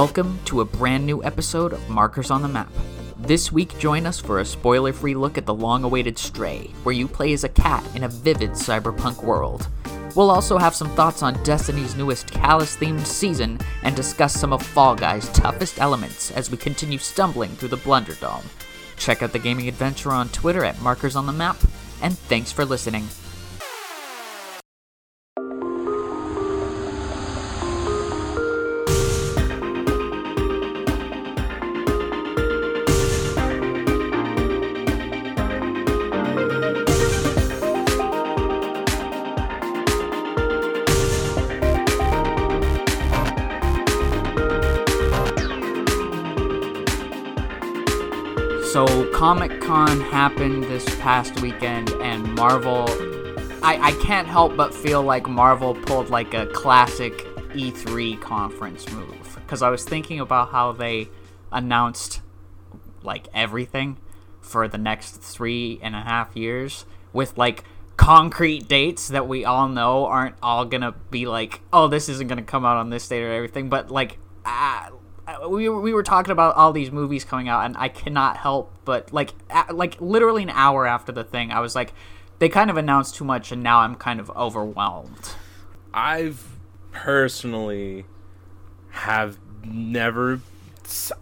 Welcome to a brand new episode of Markers on the Map. This week, join us for a spoiler free look at the long awaited Stray, where you play as a cat in a vivid cyberpunk world. We'll also have some thoughts on Destiny's newest Calus themed season and discuss some of Fall Guy's toughest elements as we continue stumbling through the Blunderdome. Check out the gaming adventure on Twitter at Markers on the Map, and thanks for listening. Happened this past weekend, and Marvel. I, I can't help but feel like Marvel pulled like a classic E3 conference move. Because I was thinking about how they announced like everything for the next three and a half years with like concrete dates that we all know aren't all gonna be like, oh, this isn't gonna come out on this date or everything, but like. Uh, Uh, we were, we were talking about all these movies coming out, and I cannot help but like a, like literally an hour after the thing, I was like, they kind of announced too much, and now I'm kind of overwhelmed. I've personally have never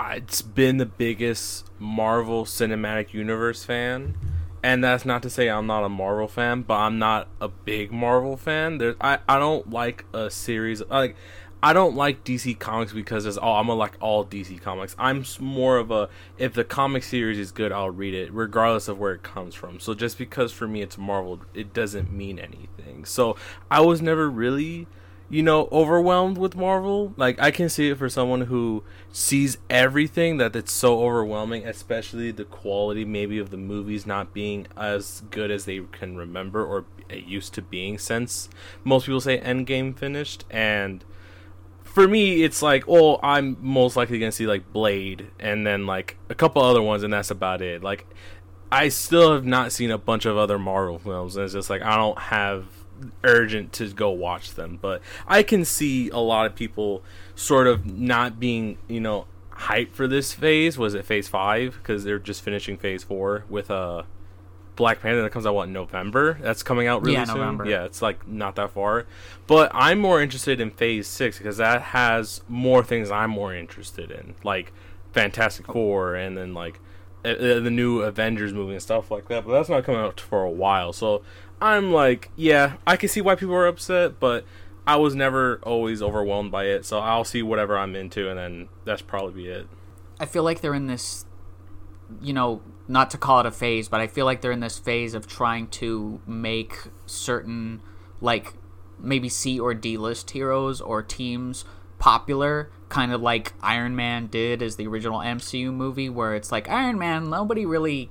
it's been the biggest Marvel Cinematic Universe fan. And that's not to say I'm not a Marvel fan, but I'm not a big Marvel fan. There's I, I don't like a series like I don't like DC Comics because it's all I'm gonna like all DC Comics. I'm more of a if the comic series is good, I'll read it regardless of where it comes from. So just because for me it's Marvel, it doesn't mean anything. So I was never really, you know, overwhelmed with Marvel. Like I can see it for someone who sees everything that it's so overwhelming, especially the quality maybe of the movies not being as good as they can remember or it used to being since most people say Endgame finished and for me, it's like, oh, I'm most likely gonna see like Blade, and then like a couple other ones, and that's about it. Like, I still have not seen a bunch of other Marvel films, and it's just like I don't have urgent to go watch them. But I can see a lot of people sort of not being, you know, hyped for this phase. Was it Phase Five? Because they're just finishing Phase Four with uh Black Panther that comes out what November. That's coming out really Yeah, soon. November. Yeah, it's like not that far. But I'm more interested in Phase Six because that has more things I'm more interested in, like Fantastic Four, and then like uh, uh, the new Avengers movie and stuff like that. But that's not coming out for a while. So I'm like, yeah, I can see why people are upset, but I was never always overwhelmed by it. So I'll see whatever I'm into, and then that's probably it. I feel like they're in this, you know, not to call it a phase, but I feel like they're in this phase of trying to make certain, like, maybe C or D list heroes or teams popular, kind of like Iron Man did as the original MCU movie, where it's like Iron Man, nobody really.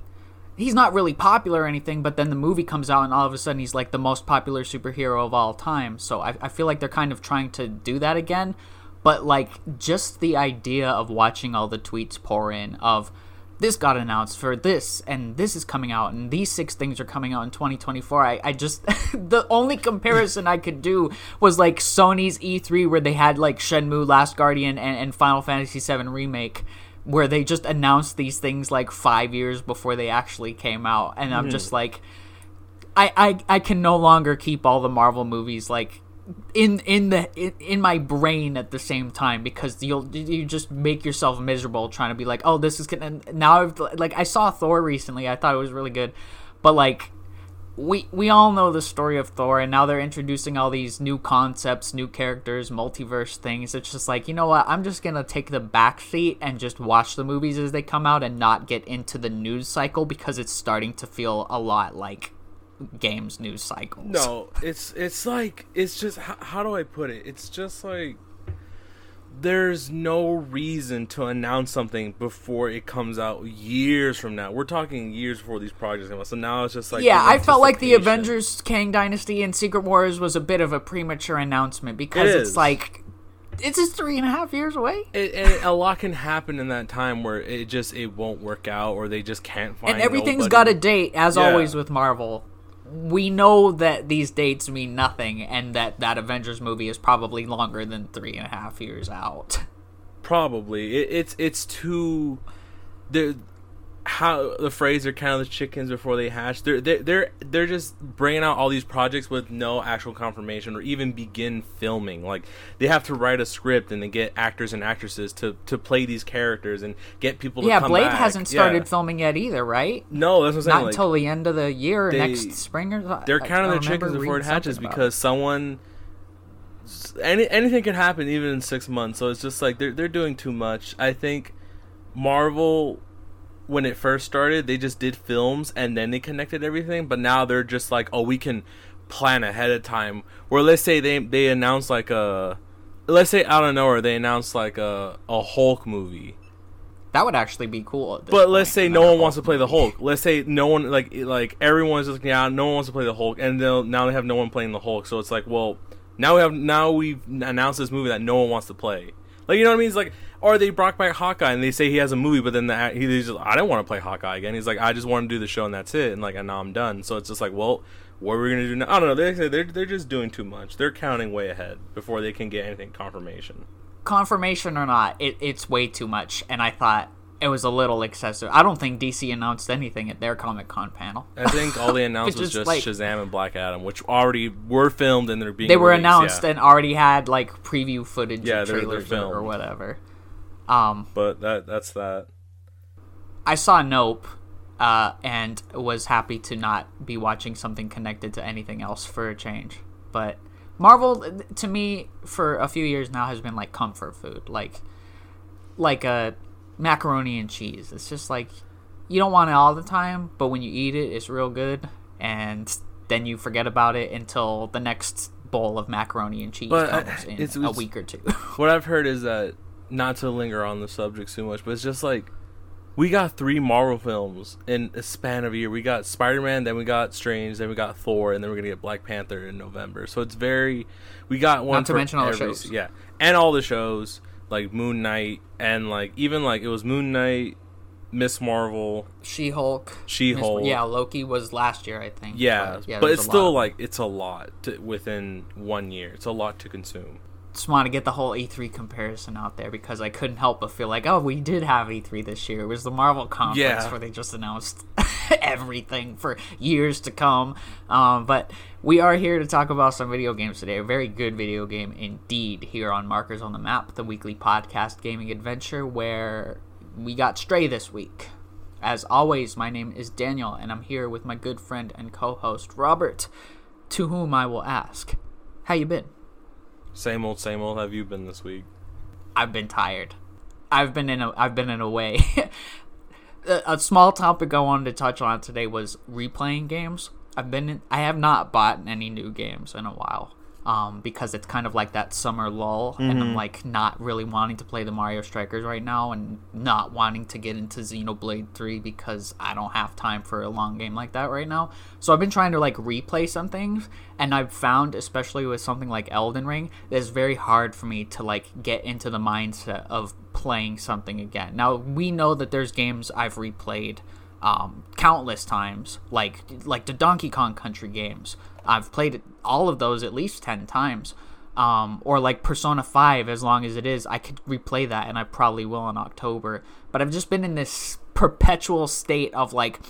He's not really popular or anything, but then the movie comes out and all of a sudden he's like the most popular superhero of all time. So I, I feel like they're kind of trying to do that again. But like just the idea of watching all the tweets pour in of this got announced for this and this is coming out and these six things are coming out in 2024 i, I just the only comparison i could do was like sony's e3 where they had like shenmue last guardian and, and final fantasy 7 remake where they just announced these things like five years before they actually came out. And i'm just like I, I i can no longer keep all the marvel movies like in in the in, in my brain at the same time because you'll you just make yourself miserable trying to be like oh this is gonna now I've like I saw Thor recently. I thought it was really good. But like we we all know the story of Thor and now they're introducing all these new concepts new characters multiverse things. It's just like you know what? I'm just gonna take the back seat and just watch the movies as they come out and not get into the news cycle because it's starting to feel a lot like games news cycles No, it's it's like it's just how, how do I put it? It's just like there's no reason to announce something before it comes out years from now. We're talking years before these projects come out. So now it's just like yeah, I felt like the. Avengers Kang Dynasty and Secret Wars was a bit of a premature announcement because It it's like it's just three and a half years away. It, and a lot can happen in that time where it just it won't work out or they just can't find And everything's nobody. got a date, as Yeah. always with Marvel. We know that these dates mean nothing, and that that Avengers movie is probably longer than three and a half years out. Probably it, it's it's too. How the phrase "they're kind of the chickens before they hatch." They're they're they're they're just bringing out all these projects with no actual confirmation or even begin filming. Like they have to write a script and then get actors and actresses to to play these characters and get people. to yeah, Blade back. hasn't started Yeah. filming yet either, right? No, that's what I'm saying. Not like, until the end of the year, they- next spring or so- they're counting I their chickens before it hatches something because someone any anything can happen even in six months. So it's just like they're they're doing too much. I think Marvel when it first started, they just did films and then they connected everything. But now they're just like, oh, we can plan ahead of time. Where let's say they they announce like a let's say out of nowhere they announce like a a Hulk movie. That would actually be cool. But let's say no one Hulk wants to play the. Hulk. Let's say no one like like everyone's just like, yeah, no one wants to play the Hulk, and they'll now they have no one playing the Hulk. So it's like, well, now we have now we've announced this movie that no one wants to play. Like you know what I mean? It's like, or they brought back Hawkeye and they say he has a movie, but then the, he's just I don't want to play Hawkeye again. He's like, I just want to do the show and that's it, and like, and now I'm done. So it's just like, well, what are we gonna do now? I don't know. They they're they're just doing too much. They're counting way ahead before they can get anything confirmation. confirmation or not, it, it's way too much, and I thought it was a little excessive. I don't think DC announced anything at their Comic Con panel. I think all they announced Which was just like- Shazam and Black Adam, which already were filmed and they're being they were released, announced yeah. and already had like preview footage, Yeah, or they're- they're or whatever. Um, but that that's that. I saw Nope, uh, and was happy to not be watching something connected to anything else for a change. But Marvel, to me, for a few years now, has been like comfort food, like like a macaroni and cheese. It's just like you don't want it all the time, but when you eat it, it's real good, and then you forget about it until the next bowl of macaroni and cheese But, comes in it's- a it's- week or two. What I've heard is that not to linger on the subject too much, but it's just like we got three Marvel films in a span of a year. We got Spider Man, then we got Strange, then we got Thor, and then we're gonna get Black Panther in November. So it's very we got one Not to mention all the shows. yeah, and all the shows like Moon Knight and like even like it was Moon Knight, Ms. Marvel, She Hulk, She-Hulk. yeah, Loki was last year, I think. yeah, yeah, but it's still like it's a lot to, within one year. It's a lot to consume. Just want to get the whole E3 comparison out there because I couldn't help but feel like, oh, we did have E3 this year. It was the Marvel conference Yeah. where they just announced everything for years to come. Um, but we are here to talk about some video games today. A very good video game indeed here on Markers on the Map, the weekly podcast gaming adventure where we got Stray this week. As always, my name is Daniel, and I'm here with my good friend and co-host Robert, to whom I will ask, "How you been?" Same old, same old. Have you been this week? I've been tired. I've been in a I've been in a way. a, a small topic I wanted to touch on today was replaying games. I've been in, I have not bought any new games in a while. Um, because it's kind of like that summer lull, and I'm like not really wanting to play the Mario Strikers right now, and not wanting to get into Xenoblade Three because I don't have time for a long game like that right now. So I've been trying to like replay some things, and I've found, especially with something like Elden Ring, that it's very hard for me to like get into the mindset of playing something again. Now we know that there's games I've replayed um, countless times, like like the Donkey Kong Country games. I've played all of those at least ten times. Um, or like Persona 5, as long as it is, I could replay that, and I probably will in October. But I've just been in this perpetual state of like,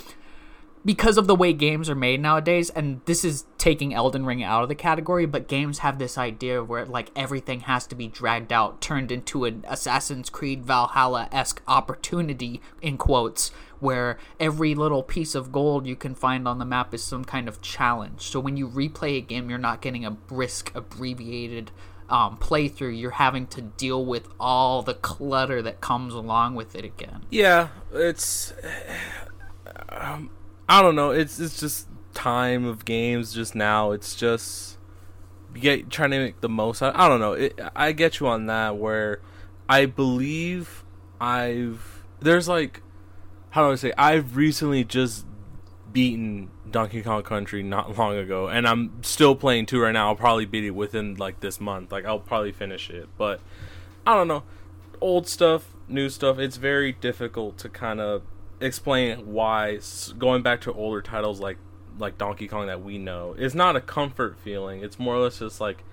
because of the way games are made nowadays, and this is taking Elden Ring out of the category, but games have this idea where like everything has to be dragged out, turned into an Assassin's Creed Valhalla esque opportunity in quotes, where every little piece of gold you can find on the map is some kind of challenge. So when you replay a game, you're not getting a brisk, abbreviated um, playthrough. You're having to deal with all the clutter that comes along with it again. Yeah, it's. Um, I don't know. It's it's just time of games. Just now, it's just get trying to make the most. out I don't know. It, I get you on that. Where I believe I've there's like how do I say I've recently just beaten Donkey Kong Country not long ago, and I'm still playing two right now. I'll probably beat it within like this month. Like I'll probably finish it, but I don't know. Old stuff, new stuff. It's very difficult to kind of explain why. Going back to older titles like like Donkey Kong that we know, is not a comfort feeling. It's more or less just like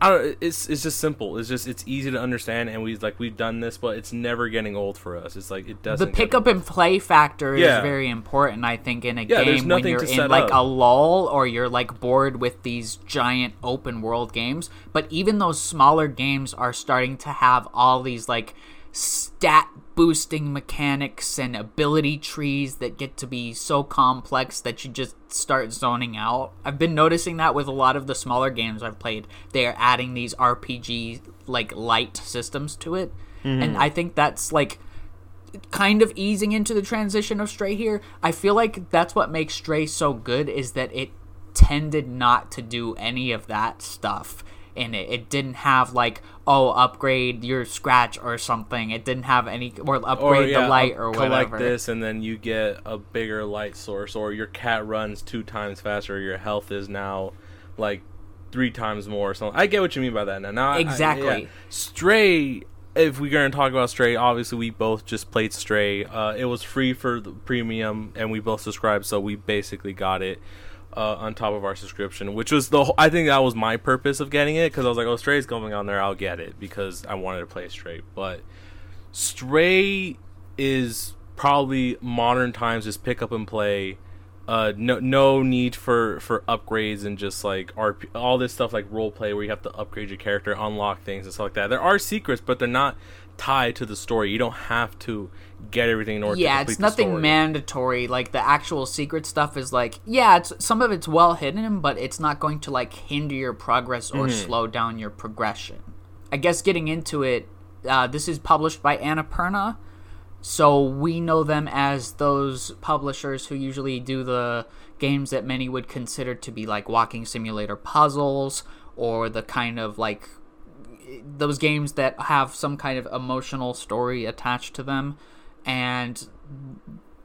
I don't, it's it's just simple. It's just it's easy to understand, and we like we've done this, but it's never getting old for us. It's like it doesn't. the pick up and play factor Yeah. is very important i think in a Yeah, game when you're in like up. a lull or you're like bored with these giant open world games but even those smaller games are starting to have all these like stat boosting mechanics and ability trees that get to be so complex that you just start zoning out i've been noticing that with a lot of the smaller games i've played they are adding these rpg like light systems to it Mm-hmm. and i think that's like kind of easing into the transition of Stray here. I feel like that's what makes Stray so good is that it tended not to do any of that stuff in it. It didn't have like oh upgrade your scratch or something. It didn't have any or upgrade the light or whatever. collect this, and then you get a bigger light source, or your cat runs two times faster. Or your health is now like three times more. or something. I get what you mean by that now. now I- I- Exactly. yeah. Stray. If we're gonna talk about Stray, obviously we both just played Stray. Uh, it was free for the premium, and we both subscribed, so we basically got it. Uh, on top of our subscription, which was the whole, I think that was my purpose of getting it because I was like, oh, Stray's coming on there, I'll get it because I wanted to play Stray. But Stray is probably modern times just pick up and play. Uh, no, no need for for upgrades and just like RP, all this stuff like role play where you have to upgrade your character, unlock things and stuff like that. There are secrets, but they're not tied to the story. You don't have to get everything in order. to yeah, it's nothing mandatory. Like the actual secret stuff is like, yeah, it's some of it's well hidden, but it's not going to like hinder your progress or Mm-hmm. slow down your progression. I guess getting into it, uh, this is published by Annapurna, so we know them as those publishers who usually do the games that many would consider to be like walking simulator puzzles or the kind of like those games that have some kind of emotional story attached to them and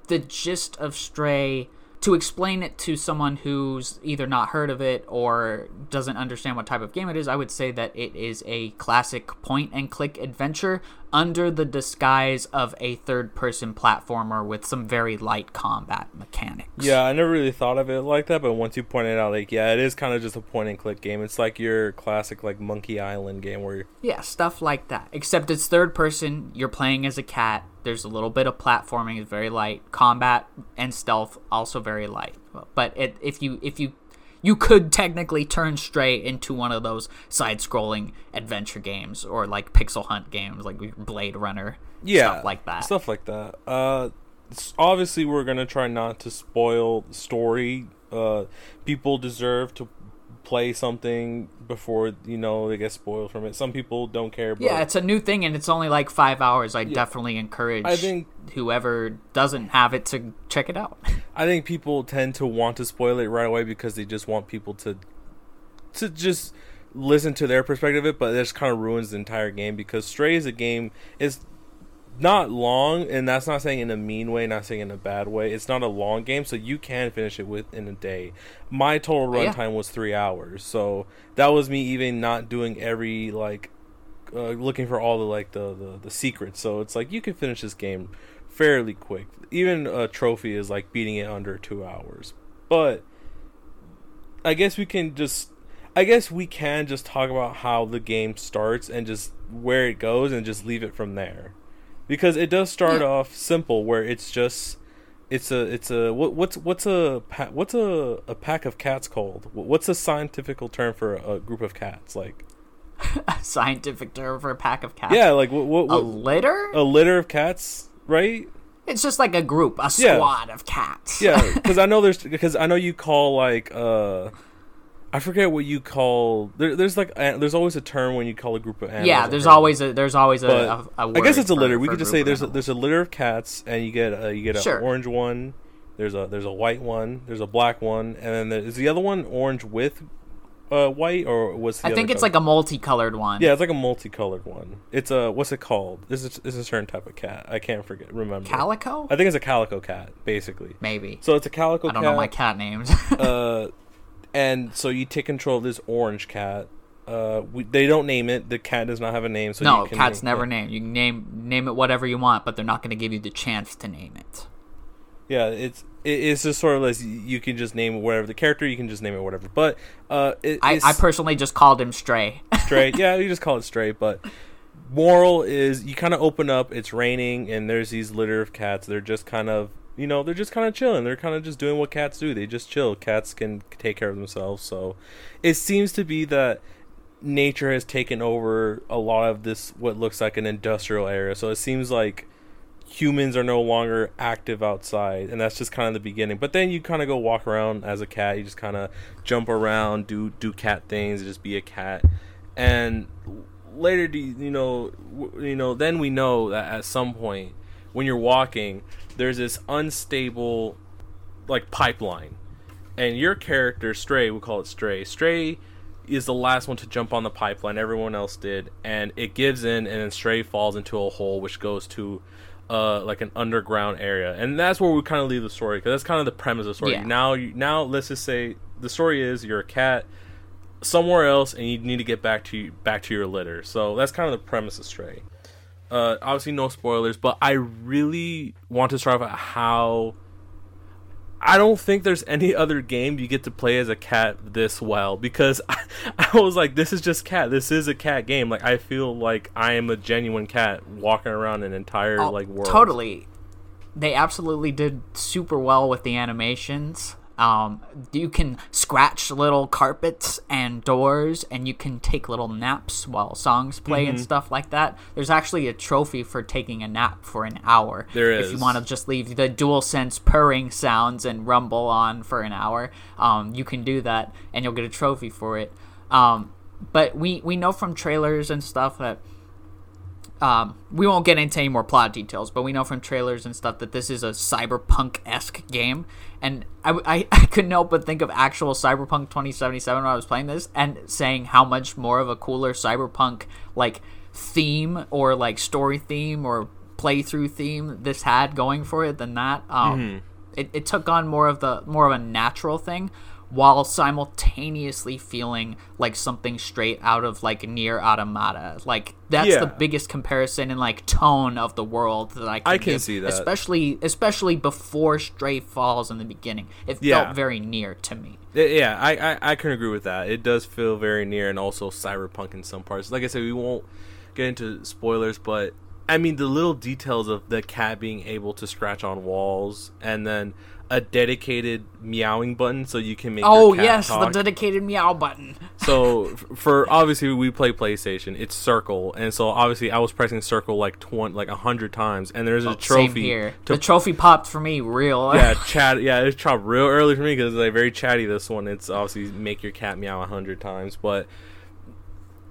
the gist of stray to explain it to someone who's either not heard of it or doesn't understand what type of game it is i would say that it is a classic point and click adventure under the disguise of a third person platformer with some very light combat mechanics Yeah, I never really thought of it like that, but once you pointed out, like, yeah, it is kind of just a point and click game. It's like your classic like Monkey Island game where you're Yeah, stuff like that. Except it's third person. You're playing as a cat. There's a little bit of platforming. It's very light. Combat and stealth also very light. But it, if you if you you could technically turn Stray into one of those side-scrolling adventure games or like pixel hunt games, like Blade Runner. yeah stuff like that. stuff like that uh obviously we're gonna try not to spoil the story uh people deserve to play something before you know they get spoiled from it some people don't care but Yeah, it's a new thing and it's only like five hours. I definitely encourage I think- whoever doesn't have it to check it out. i think people tend to want to spoil it right away because they just want people to to just listen to their perspective of it but this kind of ruins the entire game because stray is a game is not long and that's not saying in a mean way not saying in a bad way. It's not a long game so you can finish it within a day. My total Yeah. runtime was three hours so that was me even not doing every like uh, looking for all the like the, the the secrets. So it's like you can finish this game fairly quick. Even a trophy is like beating it under two hours. But i guess we can just i guess we can just talk about how the game starts and just where it goes and just leave it from there because it does start Yeah. off simple where it's just it's a it's a what, what's what's a what's a, a pack of cats called what's a scientific term for a group of cats like A Scientific term for a pack of cats. yeah like what what, A what litter? a litter of cats right It's just like a group, a Yeah. squad of cats. yeah because i know there's because i know you call like uh i forget what you call there, there's like a- there's always a term when you call a group of animals yeah. There's always a there's always a, but a, a I guess it's a for- litter. We for could just say there's a, there's a litter of cats, and you get a, you get an Sure. orange one. There's a there's a white one. There's a black one, and then there, is the other one orange with uh, white or was the I think it's color? like a multicolored one. yeah, it's like a multicolored one. It's a what's it called? This is this is a certain type of cat. I can't forget. Remember? Calico? I think it's a calico cat, basically. Maybe. So it's a calico cat. I don't cat. know my cat names. uh, and so you take control of this orange cat. Uh, we, they don't name it. The cat does not have a name. So no, you can cats name- never yeah. name. You can name name it whatever you want, but they're not going to give you the chance to name it. Yeah, it's it, it's just sort of like you can just name whatever the character. You can just name it whatever. But uh, it, I, I personally just called him Stray. Stray. yeah, you just call it Stray. But moral is you kind of open up. It's raining, and there's these litter of cats. They're just kind of you know they're just kind of chilling. They're kind of just doing what cats do. They just chill. Cats can take care of themselves. So it seems to be that nature has taken over a lot of this what looks like an industrial area. So it seems like humans are no longer active outside and that's just kind of the beginning but then you kind of go walk around as a cat you just kind of jump around do do cat things just be a cat and later do you, know you know then we know that at some point when you're walking there's this unstable like pipeline. And your character stray we call it stray. Stray is the last one to jump on the pipeline. Everyone else did. And it gives in and then stray falls into a hole which goes to uh like an underground area. And that's where we kind of leave the story because that's kind of the premise of the story. Yeah. now you now let's just say the story is you're a cat somewhere else and you need to get back to back to your litter. So that's kind of the premise of stray uh obviously no spoilers but i really want to start off at how I don't think there's any other game you get to play as a cat this well because I, I was like, this is just cat. This is a cat game. Like I feel like I am a genuine cat walking around an entire Oh, like world. Totally. They absolutely did super well with the animations. Um, you can scratch little carpets and doors, and you can take little naps while songs play Mm-hmm. and stuff like that. There's actually a trophy for taking a nap for an hour. There If you want to just leave the DualSense purring sounds and rumble on for an hour, um, you can do that, and you'll get a trophy for it. Um, but we we know from trailers and stuff that um, we won't get into any more plot details, but we know from trailers and stuff that this is a cyberpunk esque game. And I, I, I couldn't help but think of actual Cyberpunk 2077 when I was playing this and saying how much more of a cooler cyberpunk like theme or like story theme or playthrough theme this had going for it than that. Um, it, it took on more of the more of a natural thing while simultaneously feeling like something straight out of like NieR Automata like that's Yeah. the biggest comparison in like tone of the world that i can, I can give, see that. especially especially before stray falls in the beginning it Yeah. felt very NieR to me Yeah, I, I I can agree with that. It does feel very NieR and also cyberpunk in some parts. Like I said, we won't get into spoilers, but I mean the little details of the cat being able to scratch on walls and then a dedicated meowing button so you can make oh your cat yes talk. the dedicated meow button. So f- for obviously we play PlayStation, it's circle, and so obviously I was pressing circle like twenty, like a hundred times, and there's a trophy Oh, same here. the trophy popped for me real yeah chat yeah it's chopped real early for me because it's like very chatty this one. It's obviously make your cat meow a hundred times, but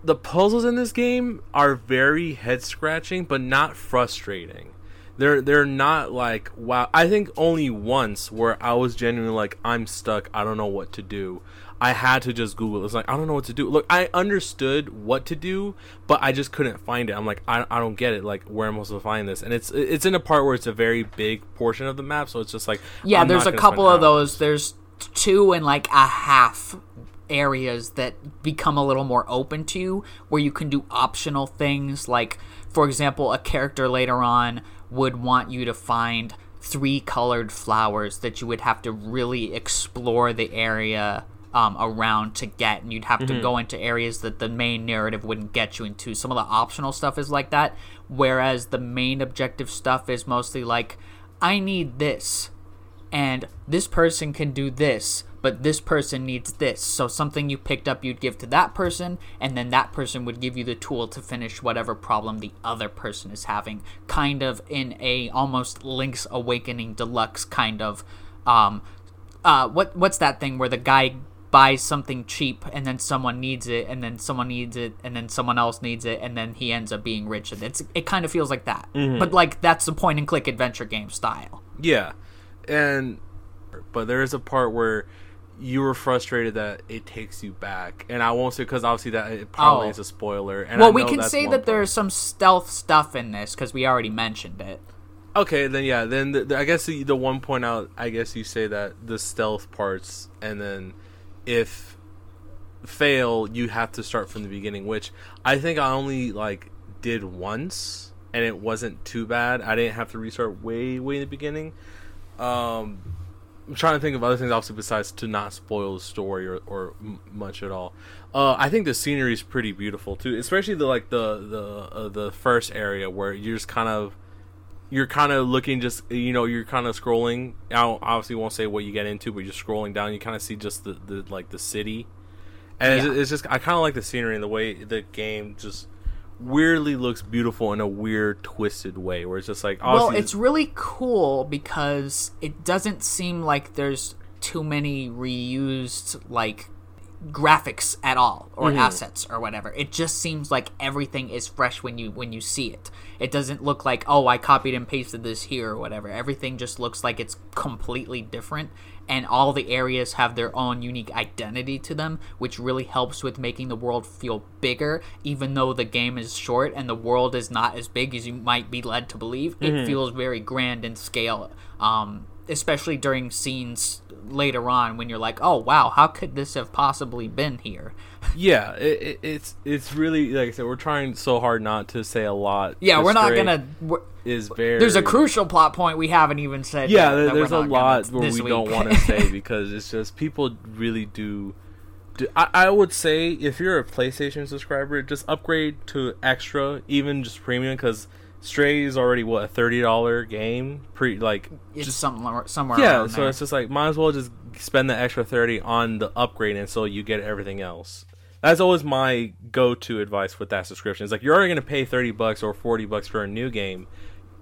the puzzles in this game are very head scratching, but not frustrating. They're they're not like wow. I think only once where I was genuinely like I'm stuck. I don't know what to do. I had to just Google. It. It's like I don't know what to do. Look, I understood what to do, but I just couldn't find it. I'm like I, I don't get it. Like where am I supposed to find this? And it's it's in a part where it's a very big portion of the map, so it's just like Yeah, I'm there's a couple of those. There's two and like a half areas that become a little more open to you where you can do optional things like for example a character later on would want you to find three colored flowers that you would have to really explore the area um, around to get and you'd have Mm-hmm. to go into areas that the main narrative wouldn't get you into some of the optional stuff is like that whereas the main objective stuff is mostly like i need this and this person can do this, but this person needs this. So something you picked up you'd give to that person, and then that person would give you the tool to finish whatever problem the other person is having. Kind of in a almost Link's Awakening deluxe kind of um uh what what's that thing where the guy buys something cheap and then someone needs it and then someone needs it and then someone else needs it and then he ends up being rich and it's it kind of feels like that. But like that's the point and click adventure game style. Yeah, and but there is a part where you were frustrated that it takes you back, and I won't say because obviously that it probably Oh. is a spoiler. And Well, we can say that there's some stealth stuff in this because we already mentioned it. Okay, then yeah, then the, the- I guess the, the one point out, I guess you say that the stealth parts, and then if fail, you have to start from the beginning, which I think I only like did once, and it wasn't too bad. I didn't have to restart way way in the beginning. Um, I'm trying to think of other things, obviously, besides to not spoil the story or, or m- much at all. Uh, I think the scenery is pretty beautiful too, especially the like the the uh, the first area where you're just kind of you're kind of looking just you know you're kind of scrolling. I obviously won't say what you get into, but you're scrolling down. You kind of see just the, the like the city, and Yeah. it's, it's just I kind of like the scenery and the way the game just weirdly looks beautiful in a weird twisted way where it's just like Well, it's really cool because it doesn't seem like there's too many reused like graphics at all or Mm-hmm. assets or whatever. It just seems like everything is fresh when you when you see it. It doesn't look like, "Oh, I copied and pasted this here" or whatever. Everything just looks like it's completely different and all the areas have their own unique identity to them, which really helps with making the world feel bigger even though the game is short and the world is not as big as you might be led to believe. It feels very grand in scale. Um especially during scenes later on when you're like, "Oh wow, how could this have possibly been here?" yeah it, it, it's it's really like i said we're trying so hard not to say a lot Yeah, we're not gonna. We're, is very there's a crucial plot point we haven't even said. yeah there, that there's a lot where we don't want to say because it's just people really do, do I, I would say if you're a playstation subscriber just upgrade to extra even just premium because stray is already what a $30 game pre like it's somewhere somewhere. yeah so there. it's just like might as well just spend the extra 30 on the upgrade and so you get everything else that's always my go-to advice with that subscription it's like you're already going to pay 30 bucks or 40 bucks for a new game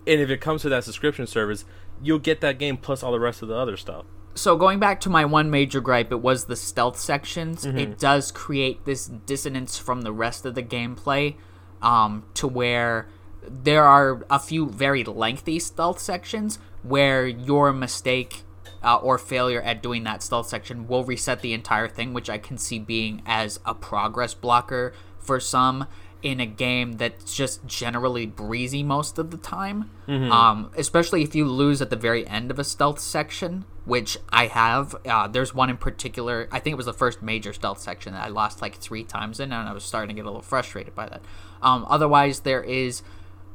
and if it comes to that subscription service you'll get that game plus all the rest of the other stuff so going back to my one major gripe, it was the stealth sections. Mm-hmm. It does create this dissonance from the rest of the gameplay, um, to where there are a few very lengthy stealth sections where your mistake uh, or failure at doing that stealth section will reset the entire thing, which I can see being as a progress blocker for some in a game that's just generally breezy most of the time. Um, especially if you lose at the very end of a stealth section, which I have. Uh, there's one in particular. I think it was the first major stealth section that I lost like three times in, and I was starting to get a little frustrated by that. Um, otherwise, there is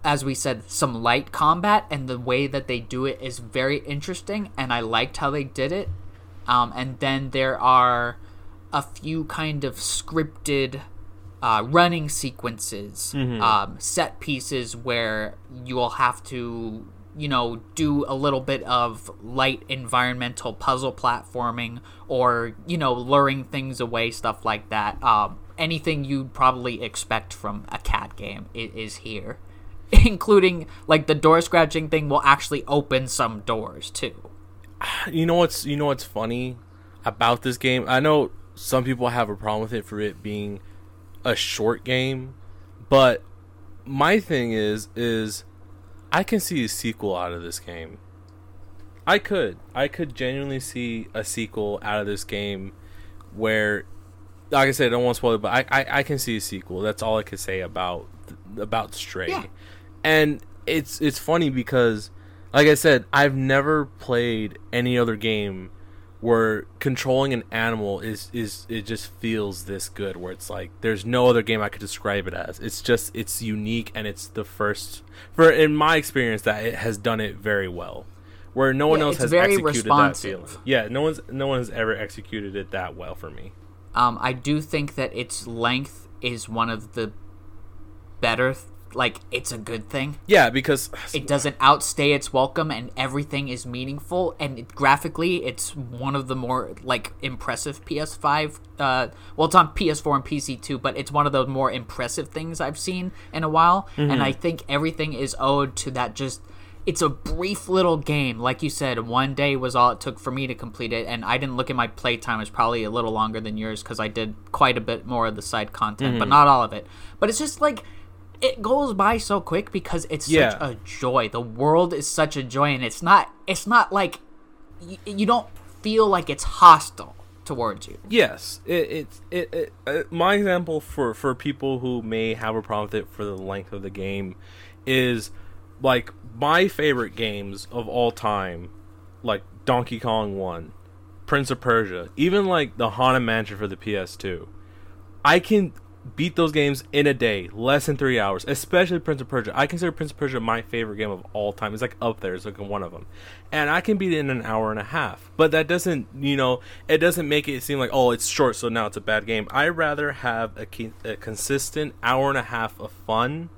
as we said, some light combat, and the way that they do it is very interesting, and I liked how they did it. Um, and then there are a few kind of scripted uh, running sequences, um, set pieces where you will have to, you know, do a little bit of light environmental puzzle platforming or, you know, luring things away, stuff like that. Um, anything you'd probably expect from a cat game is here. Including, like, the door scratching thing will actually open some doors, too. you know what's you know what's funny about this game? I know some people have a problem with it for it being a short game but my thing is is i can see a sequel out of this game. I could. I could genuinely see a sequel out of this game where like i said i don't want to spoil it but i i, I can see a sequel. That's all i can say about about stray. Yeah. And it's it's funny because like I said, I've never played any other game where controlling an animal is is it just feels this good where it's like there's no other game I could describe it as. It's just it's unique and it's the first for in my experience that it has done it very well. Where no one Yeah, else has executed responsive. that feeling. Yeah, no one's no one has ever executed it that well for me. Um, I do think that its length is one of the better. th- Like, it's a good thing. Yeah, because It doesn't outstay its welcome, and everything is meaningful. And it, graphically, it's one of the more like impressive PS5. Uh, well, it's on PS4 and PC too, but it's one of the more impressive things I've seen in a while. And I think everything is owed to that. Just it's a brief little game, like you said. One day was all it took for me to complete it, and I didn't look at my playtime. It's probably a little longer than yours because I did quite a bit more of the side content, but not all of it. But it's just like it goes by so quick because it's Yeah. such a joy. The world is such a joy, and it's not. It's not like y- you don't feel like it's hostile towards you. Yes, it, it's it, it uh, my example for for people who may have a problem with it for the length of the game is like my favorite games of all time, like Donkey Kong One, Prince of Persia, even like the Haunted Mansion for the PS2. I can beat those games in a day, less than three hours. Especially Prince of Persia. I consider Prince of Persia my favorite game of all time. It's like up there. It's like one of them, and I can beat it in an hour and a half. But that doesn't, you know, it doesn't make it seem like oh, it's short, so now it's a bad game. I rather have a, a consistent hour and a half of fun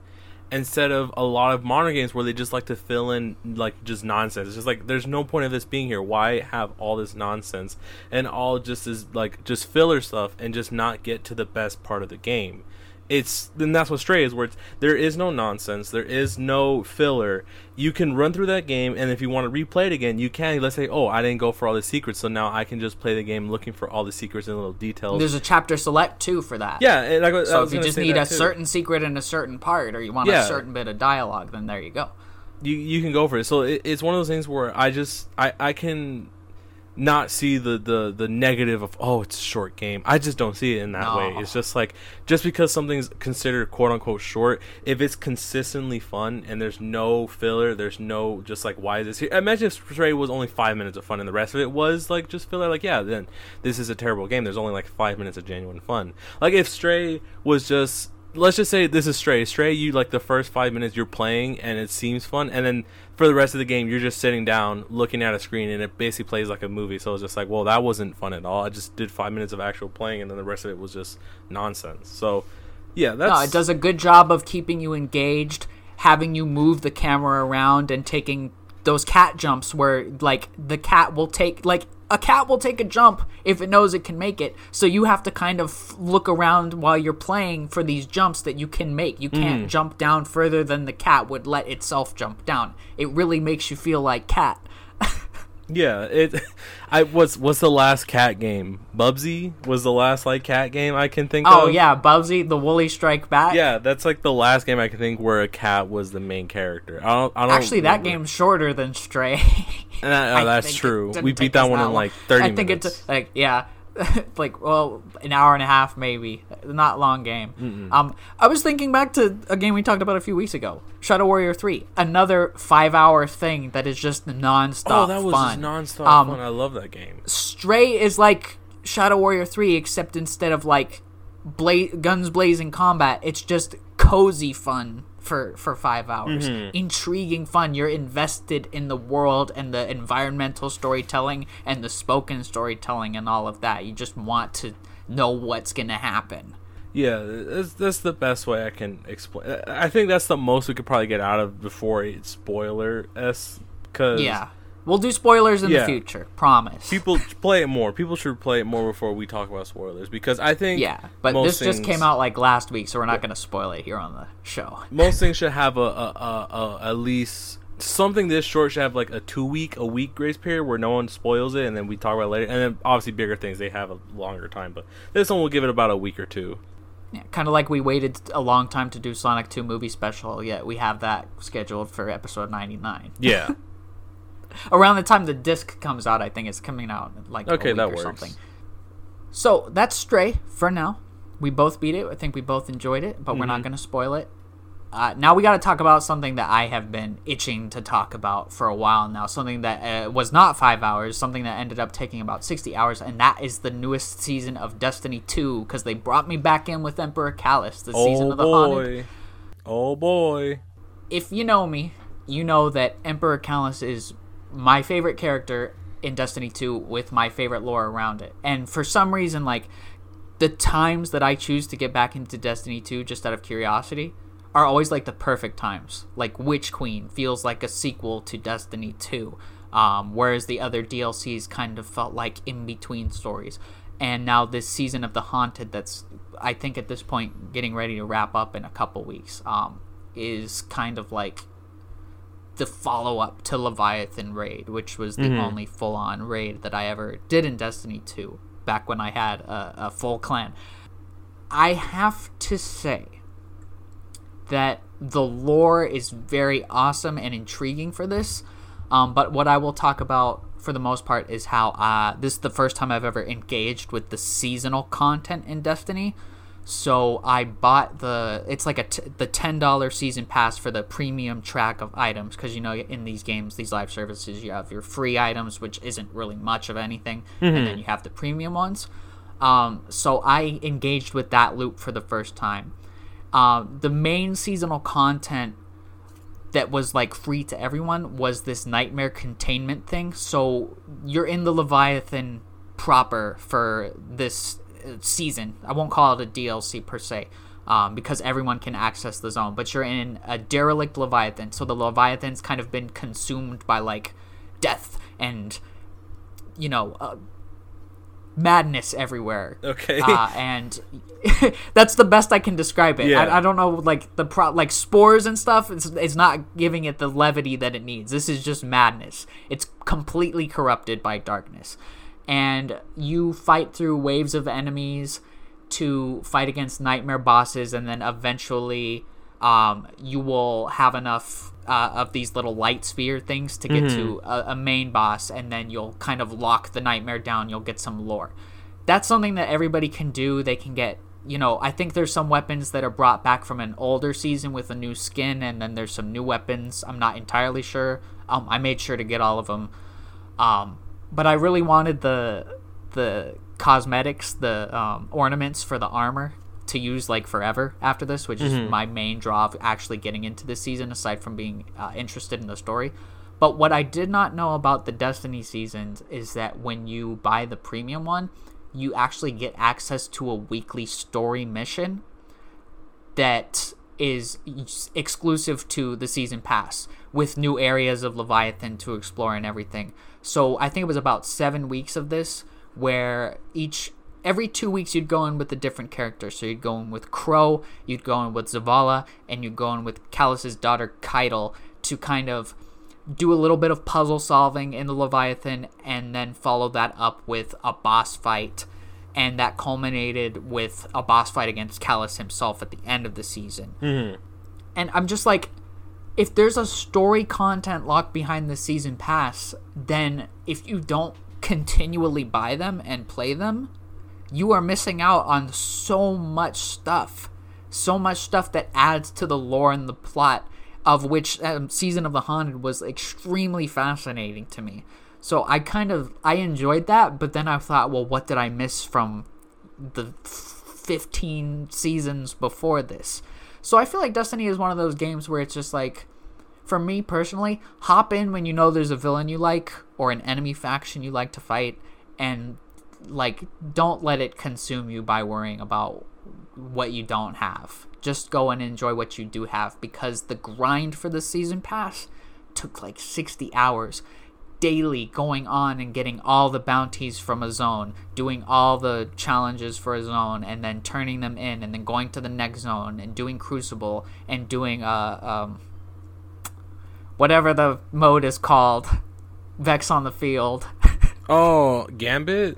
instead of a lot of modern games where they just like to fill in like just nonsense. It's just like there's no point of this being here. Why have all this nonsense and all just is like just filler stuff and just not get to the best part of the game? It's then that's what Stray is, where it's, there is no nonsense, there is no filler. You can run through that game, and if you want to replay it again, you can. Let's say, oh, I didn't go for all the secrets, so now I can just play the game looking for all the secrets and little details. There's a chapter select too for that. Yeah, and so if you just need a too. certain secret in a certain part, or you want yeah. a certain bit of dialogue, then there you go. You you can go for it. So it, it's one of those things where I just I I can not see the, the the negative of oh it's a short game. I just don't see it in that no. way. It's just like just because something's considered quote unquote short, if it's consistently fun and there's no filler, there's no just like why is this here? Imagine if Stray was only five minutes of fun and the rest of it was like just filler. Like yeah, then this is a terrible game. There's only like five minutes of genuine fun. Like if Stray was just let's just say this is Stray. Stray, you like the first five minutes you're playing and it seems fun, and then for the rest of the game you're just sitting down looking at a screen and it basically plays like a movie. So it's just like, well, that wasn't fun at all. I just did five minutes of actual playing, and then the rest of it was just nonsense. So yeah, that's no, it does a good job of keeping you engaged, having you move the camera around and taking those cat jumps where like the cat will take like a cat will take a jump if it knows it can make it. So you have to kind of look around while you're playing for these jumps that you can make. You can't mm. jump down further than the cat would let itself jump down. It really makes you feel like cat. Yeah, it. I was was the last cat game. Bubsy was the last like cat game I can think oh, of. Oh yeah, Bubsy, the Woolies Strike Back. Yeah, that's like the last game I can think where a cat was the main character. I don't. I don't Actually, remember. that game's shorter than Stray. and uh, that's true. We beat that one in like thirty. I think minutes. it's like yeah. like well an hour and a half maybe. Not long game. Mm-mm. um i was thinking back to a game we talked about a few weeks ago shadow warrior 3 another five hour thing that is just non-stop oh that was fun. non-stop um, fun. I love that game. stray is like shadow warrior 3 except instead of like bla- guns blazing combat it's just cozy fun for for five hours. Mm-hmm. Intriguing fun. You're invested in the world and the environmental storytelling and the spoken storytelling and all of that. You just want to know what's gonna happen. Yeah, that's, that's the best way I can explain. I think that's the most we could probably get out of before it's spoiler s. Cause yeah, We'll do spoilers in yeah. the future. Promise. People play it more. People should play it more before we talk about spoilers because I think yeah. But this things, just came out like last week, so we're not yeah. going to spoil it here on the show. Most things should have a, a, a, a, at least something this short should have like a two week, a week grace period where no one spoils it, and then we talk about it later. And then obviously bigger things they have a longer time, but this one will give it about a week or two. Yeah, kind of like we waited a long time to do Sonic 2 movie special, yet we have that scheduled for episode 99. Yeah. around the time the disc comes out. I think it's coming out like okay, that works. Something. So that's Stray for now. We both beat it. I think we both enjoyed it, but mm-hmm. we're not mm-hmm. going to spoil it. Uh, now we got to talk about something that I have been itching to talk about for a while now. Something that uh, was not five hours, something that ended up taking about 60 hours, and that is the newest season of Destiny 2 because they brought me back in with Emperor Calus, the oh season of the oh boy. Haunted. Oh boy. If you know me, you know that Emperor Calus is my favorite character in Destiny 2 with my favorite lore around it. And for some reason, like, the times that I choose to get back into Destiny 2 just out of curiosity are always like the perfect times. Like, Witch Queen feels like a sequel to Destiny 2, um, whereas the other DLCs kind of felt like in between stories. And now this season of The Haunted, that's, I think at this point, getting ready to wrap up in a couple weeks, um, is kind of like the follow up to Leviathan Raid, which was the mm-hmm. only full on raid that I ever did in Destiny 2 back when I had a, a full clan. I have to say that the lore is very awesome and intriguing for this. Um, but what I will talk about for the most part is how uh, this is the first time I've ever engaged with the seasonal content in Destiny. So I bought the it's like a t- the ten dollar season pass for the premium track of items because you know in these games these live services you have your free items which isn't really much of anything mm-hmm. and then you have the premium ones. Um, so I engaged with that loop for the first time. Um, the main seasonal content that was like free to everyone was this nightmare containment thing. So you're in the Leviathan proper for this uh, season. I won't call it a DLC per se. Um, because everyone can access the zone, but you're in a derelict Leviathan, so the Leviathan's kind of been consumed by like death and you know uh, madness everywhere. Okay. Uh, and that's the best I can describe it. Yeah. I, I don't know, like the pro, like spores and stuff. It's it's not giving it the levity that it needs. This is just madness. It's completely corrupted by darkness, and you fight through waves of enemies to fight against nightmare bosses, and then eventually, um, you will have enough uh, of these little light sphere things to get to a, a main boss, and then you'll kind of lock the nightmare down. You'll get some lore. That's something that everybody can do. They can get, you know, I think there's some weapons that are brought back from an older season with a new skin, and then there's some new weapons. I'm not entirely sure. Um, I made sure to get all of them. Um, but I really wanted the the cosmetics, the um, ornaments for the armor to use like forever after this, which is my main draw of actually getting into this season, aside from being uh, interested in the story. But what I did not know about the Destiny seasons is that when you buy the premium one, you actually get access to a weekly story mission that is exclusive to the season pass with new areas of Leviathan to explore and everything. So I think it was about seven weeks of this where each every two weeks you'd go in with a different character. So you'd go in with Crow, you'd go in with Zavala, and you'd go in with Calus's daughter Caiatl to kind of do a little bit of puzzle solving in the Leviathan and then follow that up with a boss fight. And that culminated with a boss fight against Callus himself at the end of the season. Mm-hmm. And I'm just like, if there's a story content locked behind the season pass, then if you don't continually buy them and play them, you are missing out on so much stuff. So much stuff that adds to the lore and the plot, of which um, Season of the Haunted was extremely fascinating to me. So I kind of I enjoyed that, but then I thought, well, what did I miss from the 15 seasons before this? So I feel like Destiny is one of those games where it's just like for me personally, hop in when you know there's a villain you like or an enemy faction you like to fight and like don't let it consume you by worrying about what you don't have. Just go and enjoy what you do have because the grind for the season pass took like 60 hours daily going on and getting all the bounties from a zone, doing all the challenges for a zone, and then turning them in, and then going to the next zone and doing Crucible and doing uh um whatever the mode is called, Vex on the field. Oh, Gambit.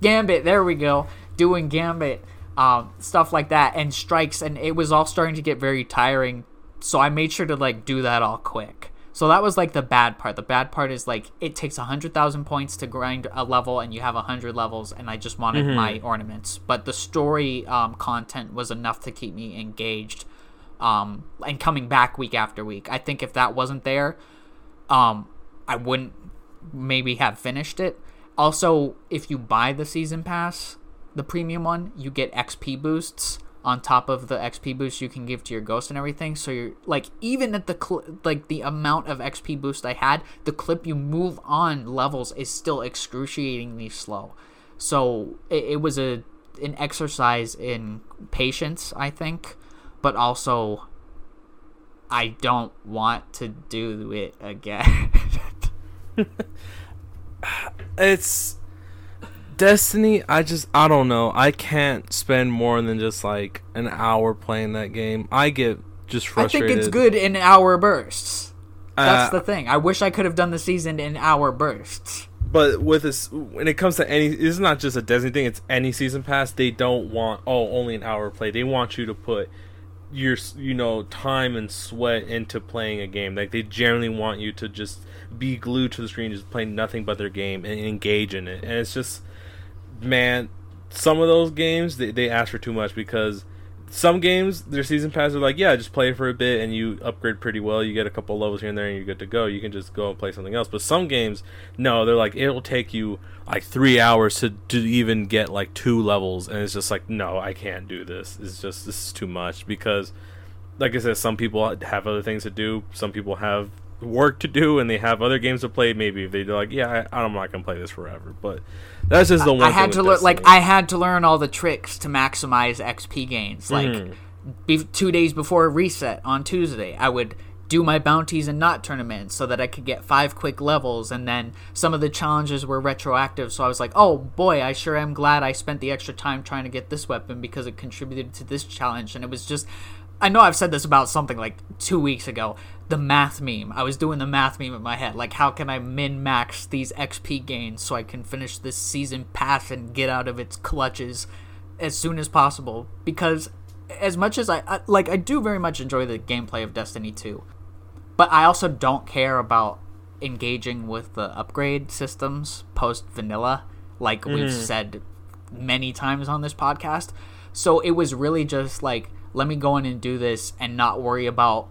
Gambit, there we go. Doing Gambit, um, stuff like that, and strikes, and it was all starting to get very tiring. So I made sure to like do that all quick. So that was like the bad part. The bad part is like it takes a hundred thousand points to grind a level, and you have a hundred levels, and I just wanted my ornaments. But the story um, content was enough to keep me engaged, um, and coming back week after week. I think if that wasn't there, um, I wouldn't maybe have finished it. Also, if you buy the season pass, the premium one, you get XP boosts on top of the XP boost you can give to your ghost and everything. So you're like even at the cl- like the amount of XP boost I had, the clip you move on levels is still excruciatingly slow. So it, it was a an exercise in patience, I think, but also I don't want to do it again. It's Destiny. I just I don't know. I can't spend more than just like an hour playing that game. I get just frustrated. I think it's good in hour bursts. That's Uh, the thing. I wish I could have done the season in hour bursts. But with this, when it comes to any, it's not just a Destiny thing. It's any season pass. They don't want oh only an hour play. They want you to put your you know time and sweat into playing a game. Like they generally want you to just be glued to the screen, just play nothing but their game and engage in it. And it's just man, some of those games they they ask for too much because some games their season pass are like yeah just play for a bit and you upgrade pretty well. You get a couple levels here and there and you're good to go. You can just go and play something else. But some games no they're like it'll take you like three hours to, to even get like two levels. And it's just like no i can't do this. It's just this is too much because like i said some people have other things to do. Some people have work to do and they have other games to play maybe if they're like yeah I, i'm not gonna play this forever but that's just the one I had to learn, like, I had to learn all the tricks to maximize XP gains. Like, Mhm. be- two days before reset on Tuesday, I would do my bounties and not tournaments so that I could get five quick levels. And then some of the challenges were retroactive, so I was like, oh boy, I sure am glad I spent the extra time trying to get this weapon because it contributed to this challenge. And it was just. I know I've said this about something like two weeks ago. The math meme. I was doing the math meme in my head. Like, how can I min max these XP gains so I can finish this season pass and get out of its clutches as soon as possible? Because as much as I, I like, I do very much enjoy the gameplay of Destiny 2, but I also don't care about engaging with the upgrade systems post vanilla, like we've mm. said many times on this podcast. So it was really just like, let me go in and do this and not worry about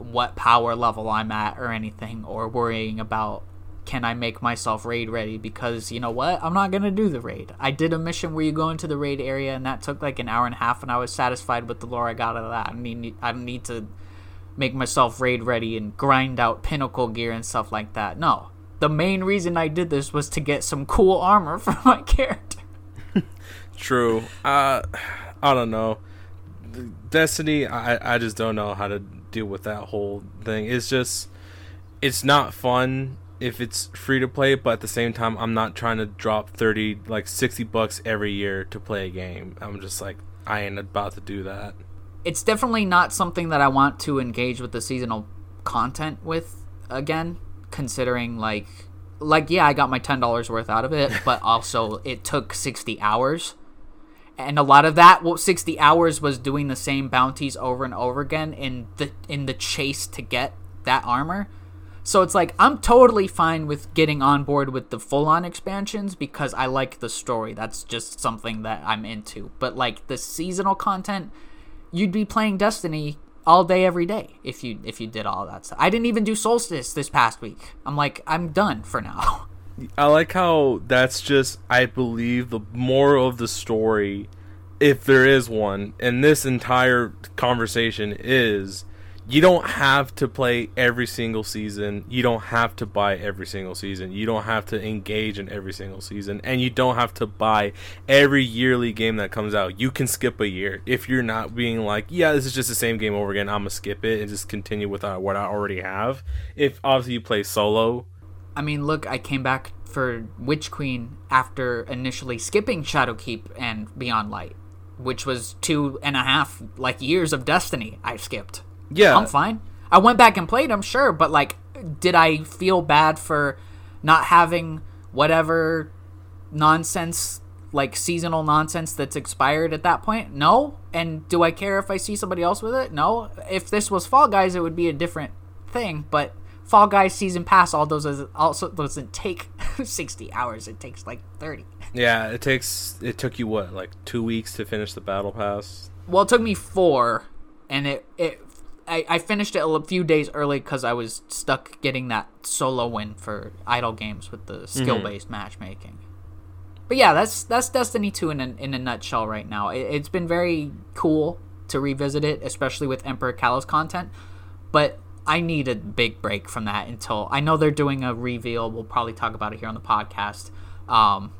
what power level I'm at or anything, or worrying about can I make myself raid ready because you know what? I'm not gonna do the raid. I did a mission where you go into the raid area and that took like an hour and a half, and I was satisfied with the lore I got out of that. I need I don't need to make myself raid ready and grind out pinnacle gear and stuff like that. No. The main reason I did this was to get some cool armor for my character. True. Uh, I don't know. Destiny, I I just don't know how to deal with that whole thing. It's just, it's not fun if it's free to play, but at the same time, I'm not trying to drop thirty, like sixty bucks every year to play a game. I'm just like, I ain't about to do that. it's definitely not something that I want to engage with the seasonal content with again, considering like like yeah, I got my ten dollars worth out of it, but also it took sixty hours. And a lot of that, well, sixty hours was doing the same bounties over and over again in the in the chase to get that armor. So it's like I'm totally fine with getting on board with the full-on expansions because I like the story. That's just something that I'm into. But like the seasonal content, you'd be playing Destiny all day every day if you if you did all that stuff. I didn't even do Solstice this past week. I'm like I'm done for now. I like how that's just, I believe, the moral of the story, if there is one, and this entire conversation is you don't have to play every single season. You don't have to buy every single season. You don't have to engage in every single season. And you don't have to buy every yearly game that comes out. You can skip a year if you're not being like, yeah, this is just the same game over again. I'm going to skip it and just continue with uh, what I already have. If obviously you play solo, I mean, look, I came back for Witch Queen after initially skipping Shadowkeep and Beyond Light, which was two and a half like years of Destiny I skipped. yeah. I'm fine. I went back and played, I'm sure, but like, did I feel bad for not having whatever nonsense, like seasonal nonsense that's expired at that point? No. And do I care if I see somebody else with it? No. If this was Fall Guys, it would be a different thing, but Fall Guys season pass all those also doesn't take 60 hours. It takes like 30. Yeah, it takes it took you what like two weeks to finish the battle pass. Well, it took me four, and it it I, I finished it a few days early because I was stuck getting that solo win for idle games with the mm-hmm. skill based matchmaking. But yeah, that's that's Destiny two in a, in a nutshell right now. It, it's been very cool to revisit it, especially with Emperor Calus content. But I need a big break from that until I know they're doing a reveal. We'll probably talk about it here on the podcast. Um,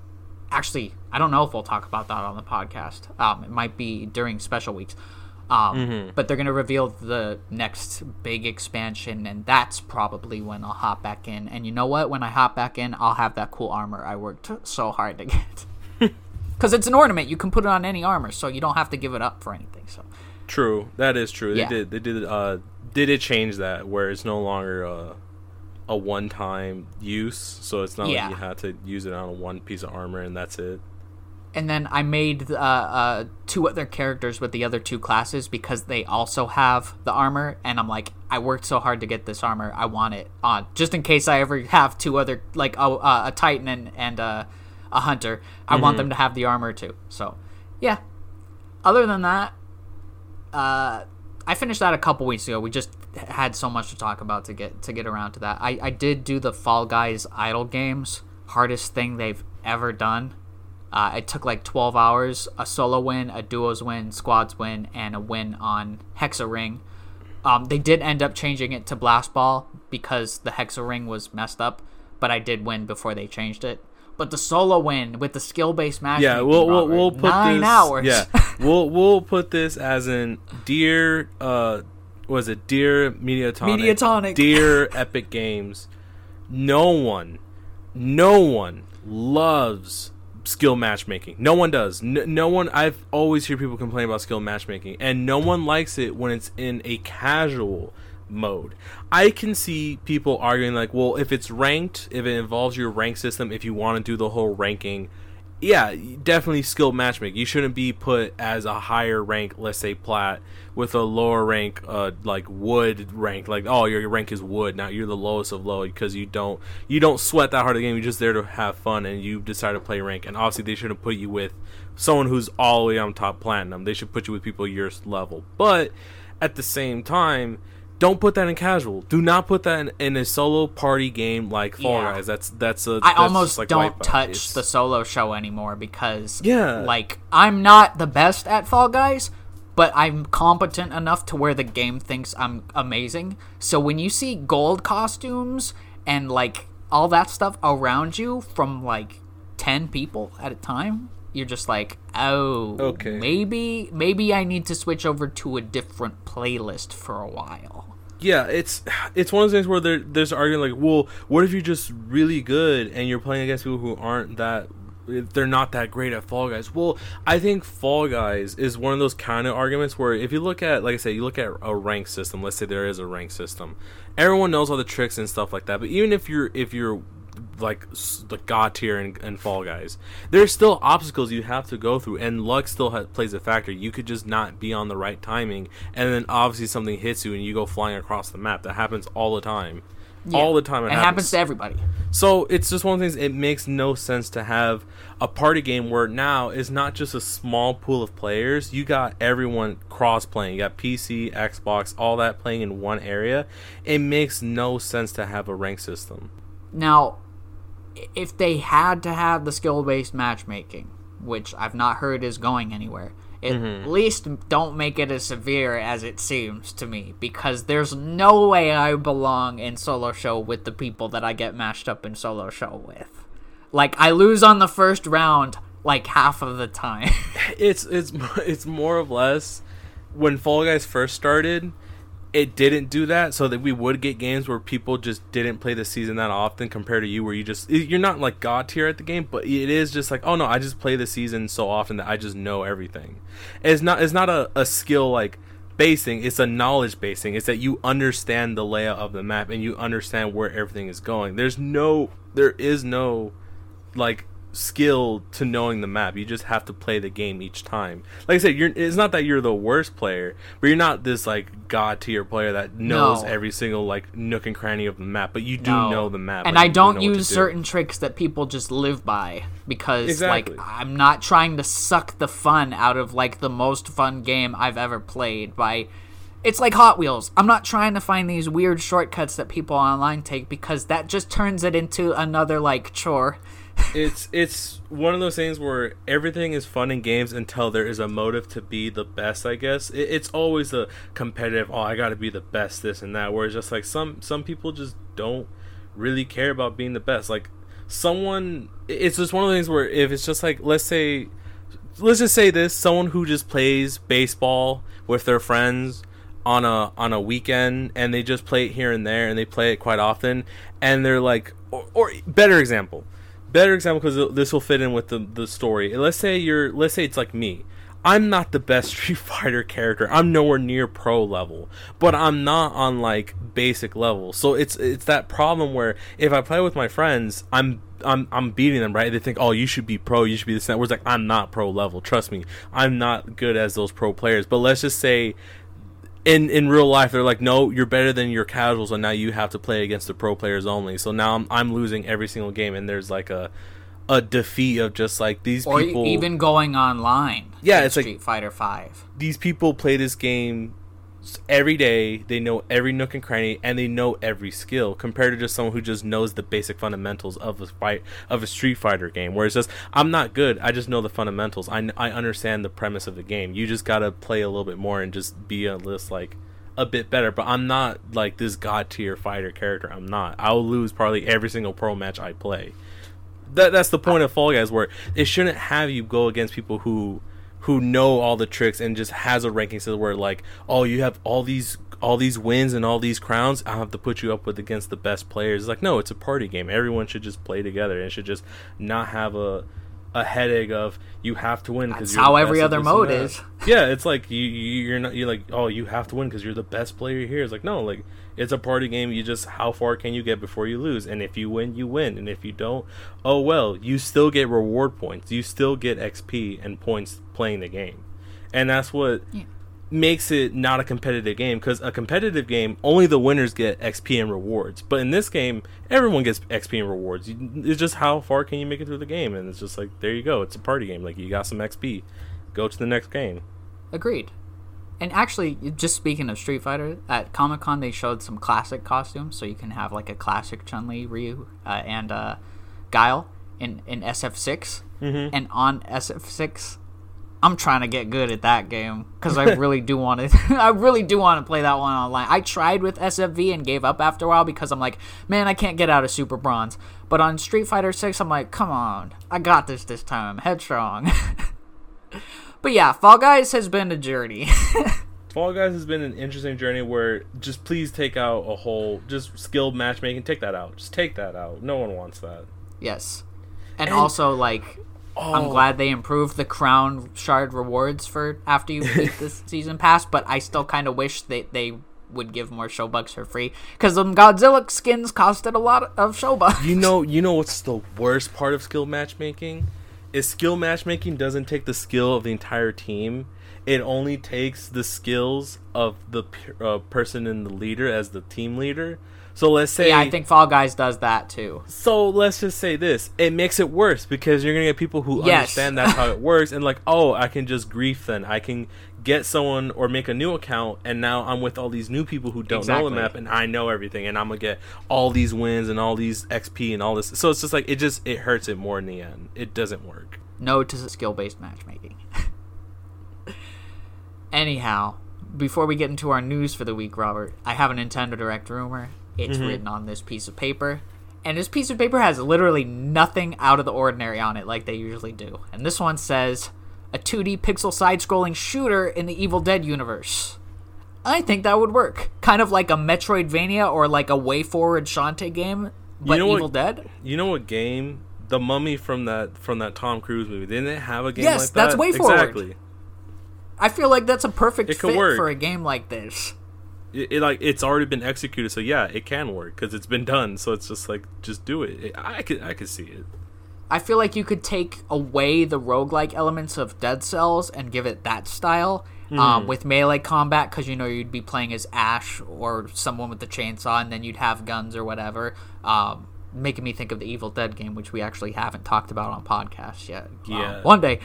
actually, I don't know if we'll talk about that on the podcast. Um, it might be during special weeks. Um, But they're going to reveal the next big expansion, and that's probably when I'll hop back in. And you know what? When I hop back in, I'll have that cool armor I worked so hard to get. Because it's an ornament, you can put it on any armor, so you don't have to give it up for anything. So True, that is true. Yeah. They did they did uh did it change that where it's no longer a a one time use, so it's not Yeah. like you had to use it on one piece of armor and that's it. and then I made uh, uh, two other characters with the other two classes because they also have the armor, and I'm like, I worked so hard to get this armor, I want it on, just in case I ever have two other like a, a, a Titan and and uh, a Hunter. I want them to have the armor too. So, yeah. Other than that, uh, I finished that a couple weeks ago. We just had so much to talk about to get to get around to that. I, I did do the Fall Guys idle games, hardest thing they've ever done. Uh, it took like 12 hours, a solo win, a duos win, squads win, and a win on Hex-A-Ring. Um, they did end up changing it to Blast Ball because the Hex-A-Ring was messed up, but I did win before they changed it. But the solo win with the skill based match, Yeah, we'll we'll, we'll put nine this. hours. Yeah, we'll we'll put this as in dear. Uh, was it dear Mediatonic? Mediatonic. Dear Epic Games. No one, no one loves skill matchmaking. No one does. No, no one. I've always hear people complain about skill matchmaking, and no one likes it when it's in a casual mode. I can see people arguing like, well, if it's ranked, if it involves your rank system, if you want to do the whole ranking, yeah, definitely skill matchmaking. You shouldn't be put as a higher rank, let's say plat, with a lower rank, uh, like wood rank. Like, oh, your, your rank is wood. Now you're the lowest of low because you don't you don't sweat that hard of the game. You're just there to have fun, and you decide to play rank. And obviously, they shouldn't put you with someone who's all the way on top platinum. They should put you with people your level. But at the same time, don't put that in casual. Do not put that in, in a solo party game like Fall Yeah. Guys. That's that's a. I that's almost like don't touch It's- the solo show anymore because Yeah. like I'm not the best at Fall Guys, but I'm competent enough to where the game thinks I'm amazing. So when you see gold costumes and like all that stuff around you from like 10 people at a time, you're just like, "Oh, Okay. maybe maybe I need to switch over to a different playlist for a while." Yeah, it's it's one of those things where there, there's arguing like, well, what if you're just really good and you're playing against people who aren't that they're not that great at Fall Guys. Well, I think Fall Guys is one of those kind of arguments where if you look at, like I said, you look at a rank system. Let's say there is a rank system. Everyone knows all the tricks and stuff like that. But even if you're if you're like the god tier and, and Fall Guys, there's still obstacles you have to go through, and luck still ha- plays a factor. You could just not be on the right timing, and then obviously something hits you and you go flying across the map. That happens all the time. All the time, it, It happens to everybody. so it's just one of the things. It makes no sense to have a party game where now is not just a small pool of players. You got everyone cross playing. You got PC, Xbox, all that playing in one area. It makes no sense to have a rank system. Now, if they had to have the skill based matchmaking, which I've not heard is going anywhere, at Mm-hmm. least don't make it as severe as it seems to me, because there's no way I belong in solo show with the people that I get matched up in solo show with. Like, I lose on the first round like half of the time. It's it's it's more or less when Fall Guys first started. It didn't do that, so that we would get games where people just didn't play the season that often, compared to you, where you just you're not like god tier at the game, but it is just like, oh no, I just play the season so often that I just know everything. It's not it's not a, a skill like basing; it's a knowledge basing. It's that you understand the layout of the map and you understand where everything is going. There's no, there is no like skill to knowing the map. You just have to play the game each time. Like I said, you're it's not that you're the worst player, but you're not this like god tier player that knows No. every single like nook and cranny of the map. But you do No. know the map, and like, I do don't know what to use do. certain tricks that people just live by because Exactly. like I'm not trying to suck the fun out of like the most fun game I've ever played by it's like Hot Wheels. I'm not trying to find these weird shortcuts that people online take because that just turns it into another like chore. It's it's one of those things where everything is fun in games until there is a motive to be the best. I guess it, it's always the competitive. Oh, I got to be the best, this and that. Where it's just like some some people just don't really care about being the best. Like someone, it's just one of the things where if it's just like let's say, let's just say this: someone who just plays baseball with their friends on a on a weekend and they just play it here and there and they play it quite often and they're like or, or better example better example because this will fit in with the, the story let's say you're let's say it's like me i'm not the best street fighter character i'm nowhere near pro level but i'm not on like basic level so it's it's that problem where if i play with my friends i'm I'm I'm beating them right. They think, oh, you should be pro. You should be this. and that. Whereas like I'm not pro level. Trust me, I'm not good as those pro players. But let's just say in in real life they're like no you're better than your casuals and now you have to play against the pro players only so now i'm, I'm losing every single game and there's like a a defeat of just like these or people even going online. Yeah, it's like- Fighter Five. these people play this game every day. They know every nook and cranny, and they know every skill. Compared to just someone who just knows the basic fundamentals of a fight of a Street Fighter game, where it's just I'm not good. I just know the fundamentals. I, I understand the premise of the game. You just gotta play a little bit more and just be a list like a bit better. But I'm not like this god tier fighter character. I'm not. I'll lose probably every single pro match I play. That that's the point of Fall Guys, where it shouldn't have you go against people who who know all the tricks and just has a ranking system where like, oh, you have all these all these wins and all these crowns. I have to put you up with against the best players. It's like, no, it's a party game. Everyone should just play together and should just not have a a headache of you have to win That's because how every other mode is. yeah, it's like you you- you're not you're like oh you have to win because you're the best player here. It's like no, like it's a party game. You just how far can you get before you lose? And if you win, you win. And if you don't, oh well, you still get reward points. You still get XP and points playing the game, and that's what Yeah. Makes it not a competitive game. Because a competitive game, only the winners get XP and rewards. But in this game, everyone gets XP and rewards. It's just how far can you make it through the game, and it's just like there you go. It's a party game. Like you got some XP. Go to the next game. Agreed. And actually, just speaking of Street Fighter, at Comic Con they showed some classic costumes, so you can have like a classic Chun Li, Ryu, uh, and uh, Guile in in SF6. Mhm. And on SF6, I'm trying to get good at that game because I really do want to. I really do want to play that one online. I tried with SFV and gave up after a while because I'm like, man, I can't get out of Super Bronze. But on Street Fighter 6, I'm like, come on, I got this this time. Headstrong. but yeah, Fall Guys has been a journey. Fall Guys has been an interesting journey where just please take out a whole just skilled matchmaking. Take that out. Just take that out. No one wants that. yes. And, And- also, like, I'm Oh. glad they improved the crown shard rewards for after you beat this season pass, but I still kind of wish they, they would give more show bucks for free because them Godzilla skins costed a lot of show bucks. You know, you know what's the worst part of skill matchmaking? Is skill matchmaking doesn't take the skill of the entire team. It only takes the skills of the uh, person in the leader as the team leader. So let's say yeah, I think Fall Guys does that too. So let's just say this: it makes it worse because you're gonna get people who Yes. understand that's how it works, and like, oh, I can just grief then. I can get someone or make a new account, and now I'm with all these new people who don't know the map, and I know everything, and I'm gonna get all these wins and all these XP and all this. So it's just like it just it hurts it more in the end. It doesn't work. No to skill based matchmaking. Anyhow, before we get into our news for the week, Robert, I have a Nintendo Direct rumor. It's mm-hmm. written on this piece of paper. And this piece of paper has literally nothing out of the ordinary on it like they usually do. And this one says a 2D pixel side scrolling shooter in the Evil Dead universe. I think that would work. Kind of like a Metroidvania or like a WayForward Shantae game, but know what- Evil Dead? You know what game? The Mummy from that from that Tom Cruise movie. Didn't it have a game Yes, like that? that's WayForward. Exactly. I feel like that's a perfect It fit work. for a game like this. it, it like it's already been executed so yeah it can work because it's been done so it's just like just do it, It- i could i could see it I feel like you could take away the roguelike elements of Dead Cells and give it that style um, with melee combat because you know you'd be playing as Ash or someone with the chainsaw and then you'd have guns or whatever. Um, making me think of the Evil Dead game, which we actually haven't talked about on podcasts yet. Um, Yeah. one day.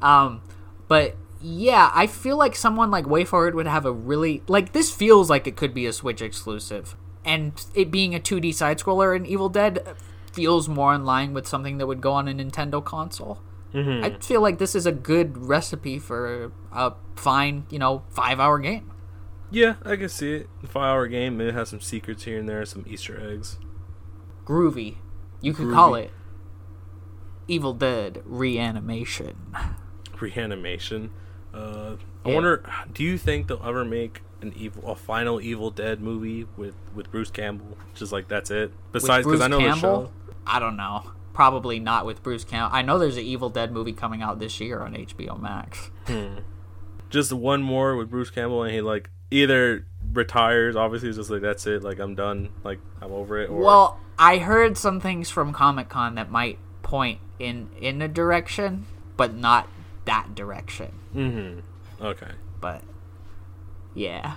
Um, but yeah, I feel like someone like WayForward would have a really like this feels like it could be a Switch exclusive, and it being a 2D side scroller in Evil Dead feels more in line with something that would go on a Nintendo console. Mm-hmm. I feel like this is a good recipe for a fine, you know, five hour game. yeah i can see it five hour game maybe it has some secrets here and there some easter eggs Groovy. You could call it Evil Dead Reanimation. reanimation uh i Yeah. wonder do you think they'll ever make an evil a final evil dead movie with with bruce campbell just like that's it besides because i know Bruce the show I don't know. Probably not with Bruce Campbell. I know there's an Evil Dead movie coming out this year on HBO Max. just one more with bruce campbell and he like either retires obviously it's just like that's it like i'm done like i'm over it or Well, I heard some things from Comic Con that might point in in a direction, but not that direction. Mm-hmm okay But yeah,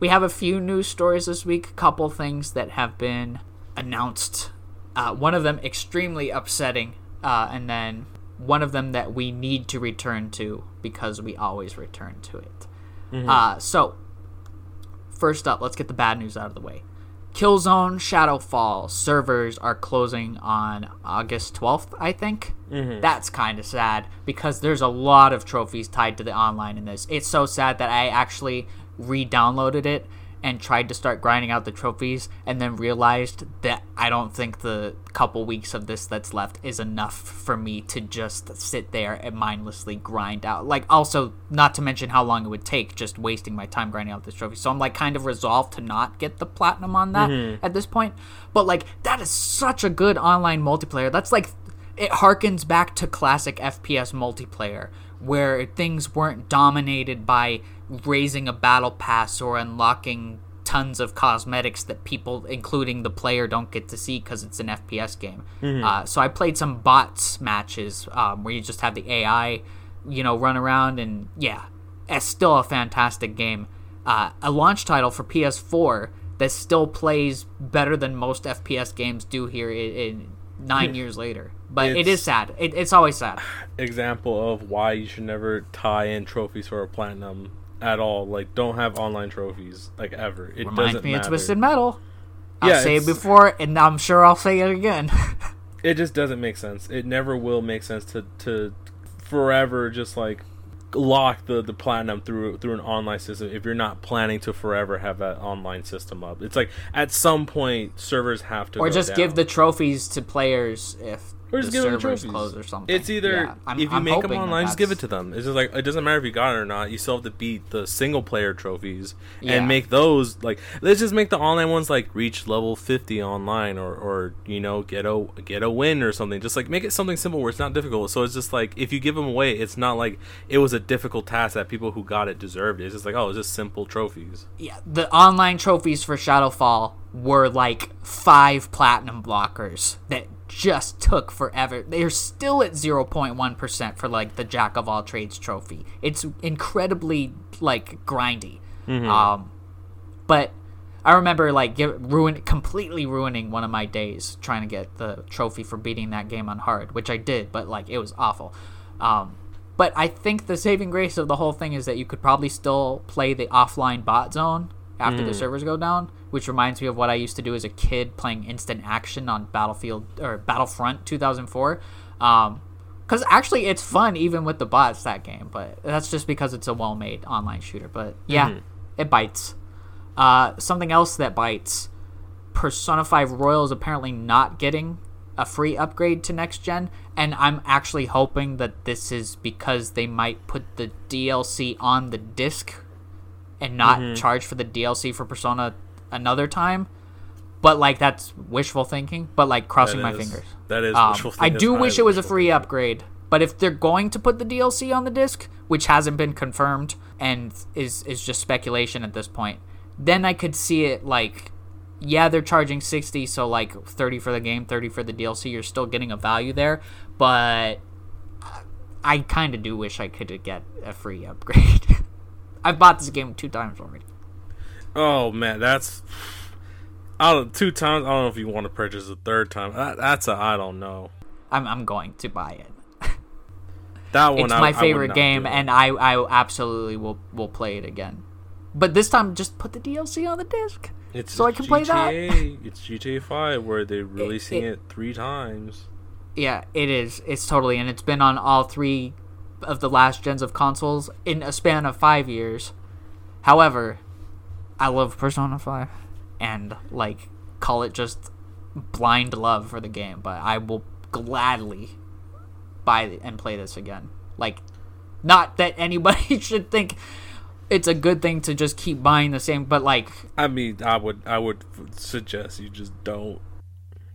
we have a few news stories this week. A couple things that have been announced. Uh, one of them extremely upsetting uh, and then one of them that we need to return to because we always return to it. Uh, so, first up, let's get the bad news out of the way. Killzone Shadow Fall servers are closing on August 12th, I think. Mm-hmm. That's kind of sad because there's a lot of trophies tied to the online in this. It's so sad that I actually re downloaded it and tried to start grinding out the trophies and then realized that I don't think the couple weeks of this that's left is enough for me to just sit there and mindlessly grind out. Like, also, not to mention how long it would take just wasting my time grinding out this trophy. So I'm like kind of resolved to not get the platinum on that mm-hmm. at this point. But like, that is such a good online multiplayer. That's like, it harkens back to classic FPS multiplayer where things weren't dominated by raising a battle pass or unlocking tons of cosmetics that people, including the player, don't get to see because it's an FPS game. Uh, so I played some bots matches um, where you just have the AI, you know, run around, and yeah, it's still a fantastic game. Uh, a launch title for PS4 that still plays better than most FPS games do here in, in nine years later. But it It's- sad. It, it's always sad. Example of why you should never tie in trophies for a platinum at all. Like, don't have online trophies like ever. It Reminds doesn't me matter. of Twisted Metal. I've Yeah, said it before, and I'm sure I'll say it again. it just doesn't make sense. It never will make sense to to forever just like lock the the platinum through through an online system if you're not planning to forever have that online system up. It's like at some point servers have to or just down. give the trophies to players if or just the give them the servers trophies. close or something. It's either Yeah, if you I'm make them hoping that online, just give it to them. It's just like it doesn't matter if you got it or not. You still have to beat the single player trophies Yeah. and make those like let's just make the online ones like reach level fifty online or or you know get a get a win or something. Just like make it something simple where it's not difficult. So it's just like if you give them away, it's not like it was a difficult task that people who got it deserved. it. It's just like oh, it's just simple trophies. yeah, the online trophies for Shadow Fall were like five platinum blockers that just took forever. They're still at 0.1% for like the Jack of all trades trophy. It's incredibly like grindy. Um but I remember like give, ruin completely ruining one of my days trying to get the trophy for beating that game on hard, which I did, but like it was awful. Um, but I think the saving grace of the whole thing is that you could probably still play the offline bot zone after the servers go down, which reminds me of what I used to do as a kid playing instant action on Battlefield or Battlefront 2004. Um, because actually it's fun even with the bots that game, but that's just because it's a well-made online shooter. But yeah, it bites. Uh, something else that bites. Persona 5 Royal is apparently not getting a free upgrade to next gen, and I'm actually hoping that this is because they might put the DLC on the disc and not charge for the DLC for Persona another time. But like that's wishful thinking. But like crossing That my is- fingers. That is Um, wishful thinking. I do wish it was a free thinking. upgrade, but if they're going to put the DLC on the disc, which hasn't been confirmed and is is just speculation at this point, then I could see it like yeah, they're charging 60, so like 30 for the game, 30 for the DLC, you're still getting a value there, but I kind of do wish I could get a free upgrade. I've bought this game two times already. Oh man, that's I don't two times. I don't know if you want to purchase a third time. That, that's a I don't know. I'm I'm going to buy it. That one it's I- my favorite game, and I I absolutely will will play it again. But this time, just put the DLC on the disc, it's so I can play that. It's GTA Five where they're releasing it- it, three times. Yeah, it is. It's totally, and it's been on all three of the last gens of consoles in a span of five years. However, I love Persona Five, and like call it just blind love for the game. But I will gladly buy and play this again. Like, not that anybody should think it's a good thing to just keep buying the same, but like I mean, I would I would suggest you just don't.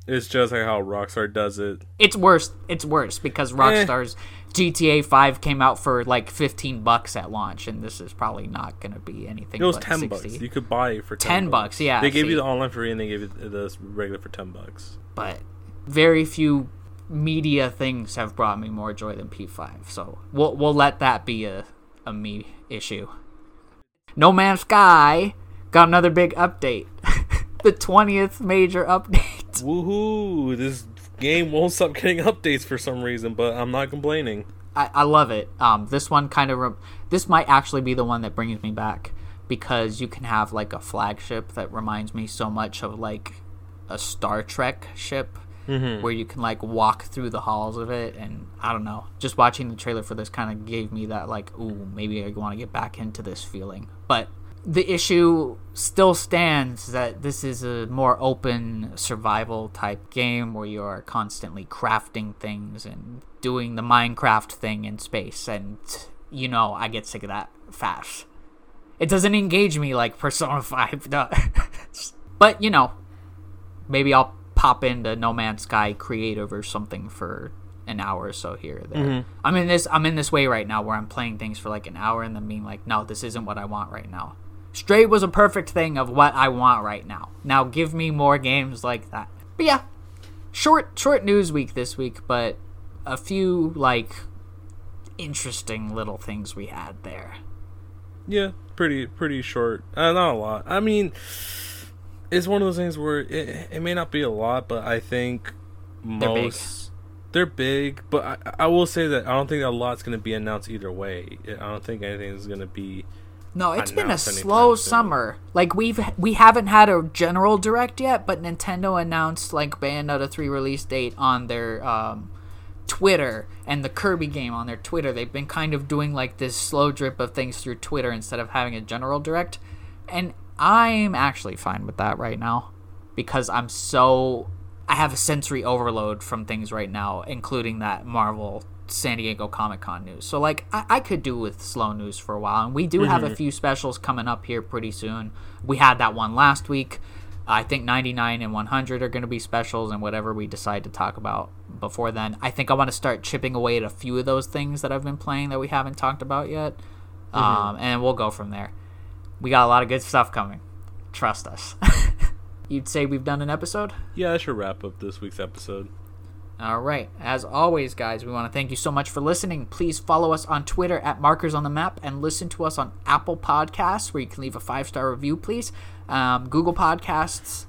It's just like how Rockstar does it. it's worse. It's worse because eh. Rockstar's GTA 5 came out for like 15 bucks at launch, and this is probably not going to be anything. It was ten 60. bucks. You could buy it for 10 ten, bucks, yeah, They gave see. you the online free, and they gave you the regular for ten bucks. But very few media things have brought me more joy than P5. So we'll we'll let that be a a me issue. No Man's Sky got another big update. the 20th major update. Woohoo! This game won't stop getting updates for some reason, but I'm not complaining. I, I love it. Um, this one kind of re- this might actually be the one that brings me back because you can have like a flagship that reminds me so much of like a Star Trek ship Mm-hmm. where you can like walk through the halls of it and I don't know. Just watching the trailer for this kind of gave me that like ooh, maybe I want to get back into this feeling. But the issue still stands that this is a more open survival type game where you are constantly crafting things and doing the Minecraft thing in space and you know, I get sick of that fast. It doesn't engage me like Persona 5 does. but, you know, maybe I'll pop into No Man's Sky creative or something for an hour or so here or there. Mm-hmm. I'm in this I'm in this way right now where I'm playing things for like an hour and then being like, no, this isn't what I want right now. Stray was a perfect thing of what I want right now. Now give me more games like that. But yeah, short short news week this week, but a few like interesting little things we had there. Yeah, pretty pretty short. Uh, not a lot. I mean, it's one of those things where it, it may not be a lot, but I think They're big. most they're big. But I, I will say that I don't think a lot's going to be announced either way. I don't think anything is going to be. No, it's been a slow summer. Like we've we haven't had a general direct yet, but Nintendo announced like Bayonetta 3 release date on their um, Twitter and the Kirby game on their Twitter. They've been kind of doing like this slow drip of things through Twitter instead of having a general direct. And I'm actually fine with that right now because I'm so I have a sensory overload from things right now, including that Marvel San Diego Comic Con news. So like I, I could do with slow news for a while, and we do have a few specials coming up here pretty soon. We had that one last week. I think 99 and 100 are going to be specials, and whatever we decide to talk about before then. I think I want to start chipping away at a few of those things that I've been playing that we haven't talked about yet, um, and we'll go from there. We got a lot of good stuff coming. Trust us. You'd say we've done an episode? Yeah, I should wrap up this week's episode. All right. As always, guys, we want to thank you so much for listening. Please follow us on Twitter at Markers on the Map and listen to us on Apple Podcasts, where you can leave a five star review, please. Um, Google Podcasts,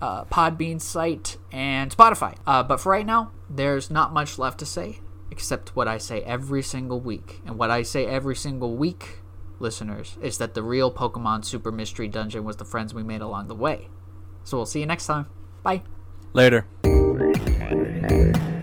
uh, Podbean site, and Spotify. Uh, but for right now, there's not much left to say except what I say every single week. And what I say every single week, listeners, is that the real Pokemon Super Mystery Dungeon was the friends we made along the way. So we'll see you next time. Bye. Later. Thank you.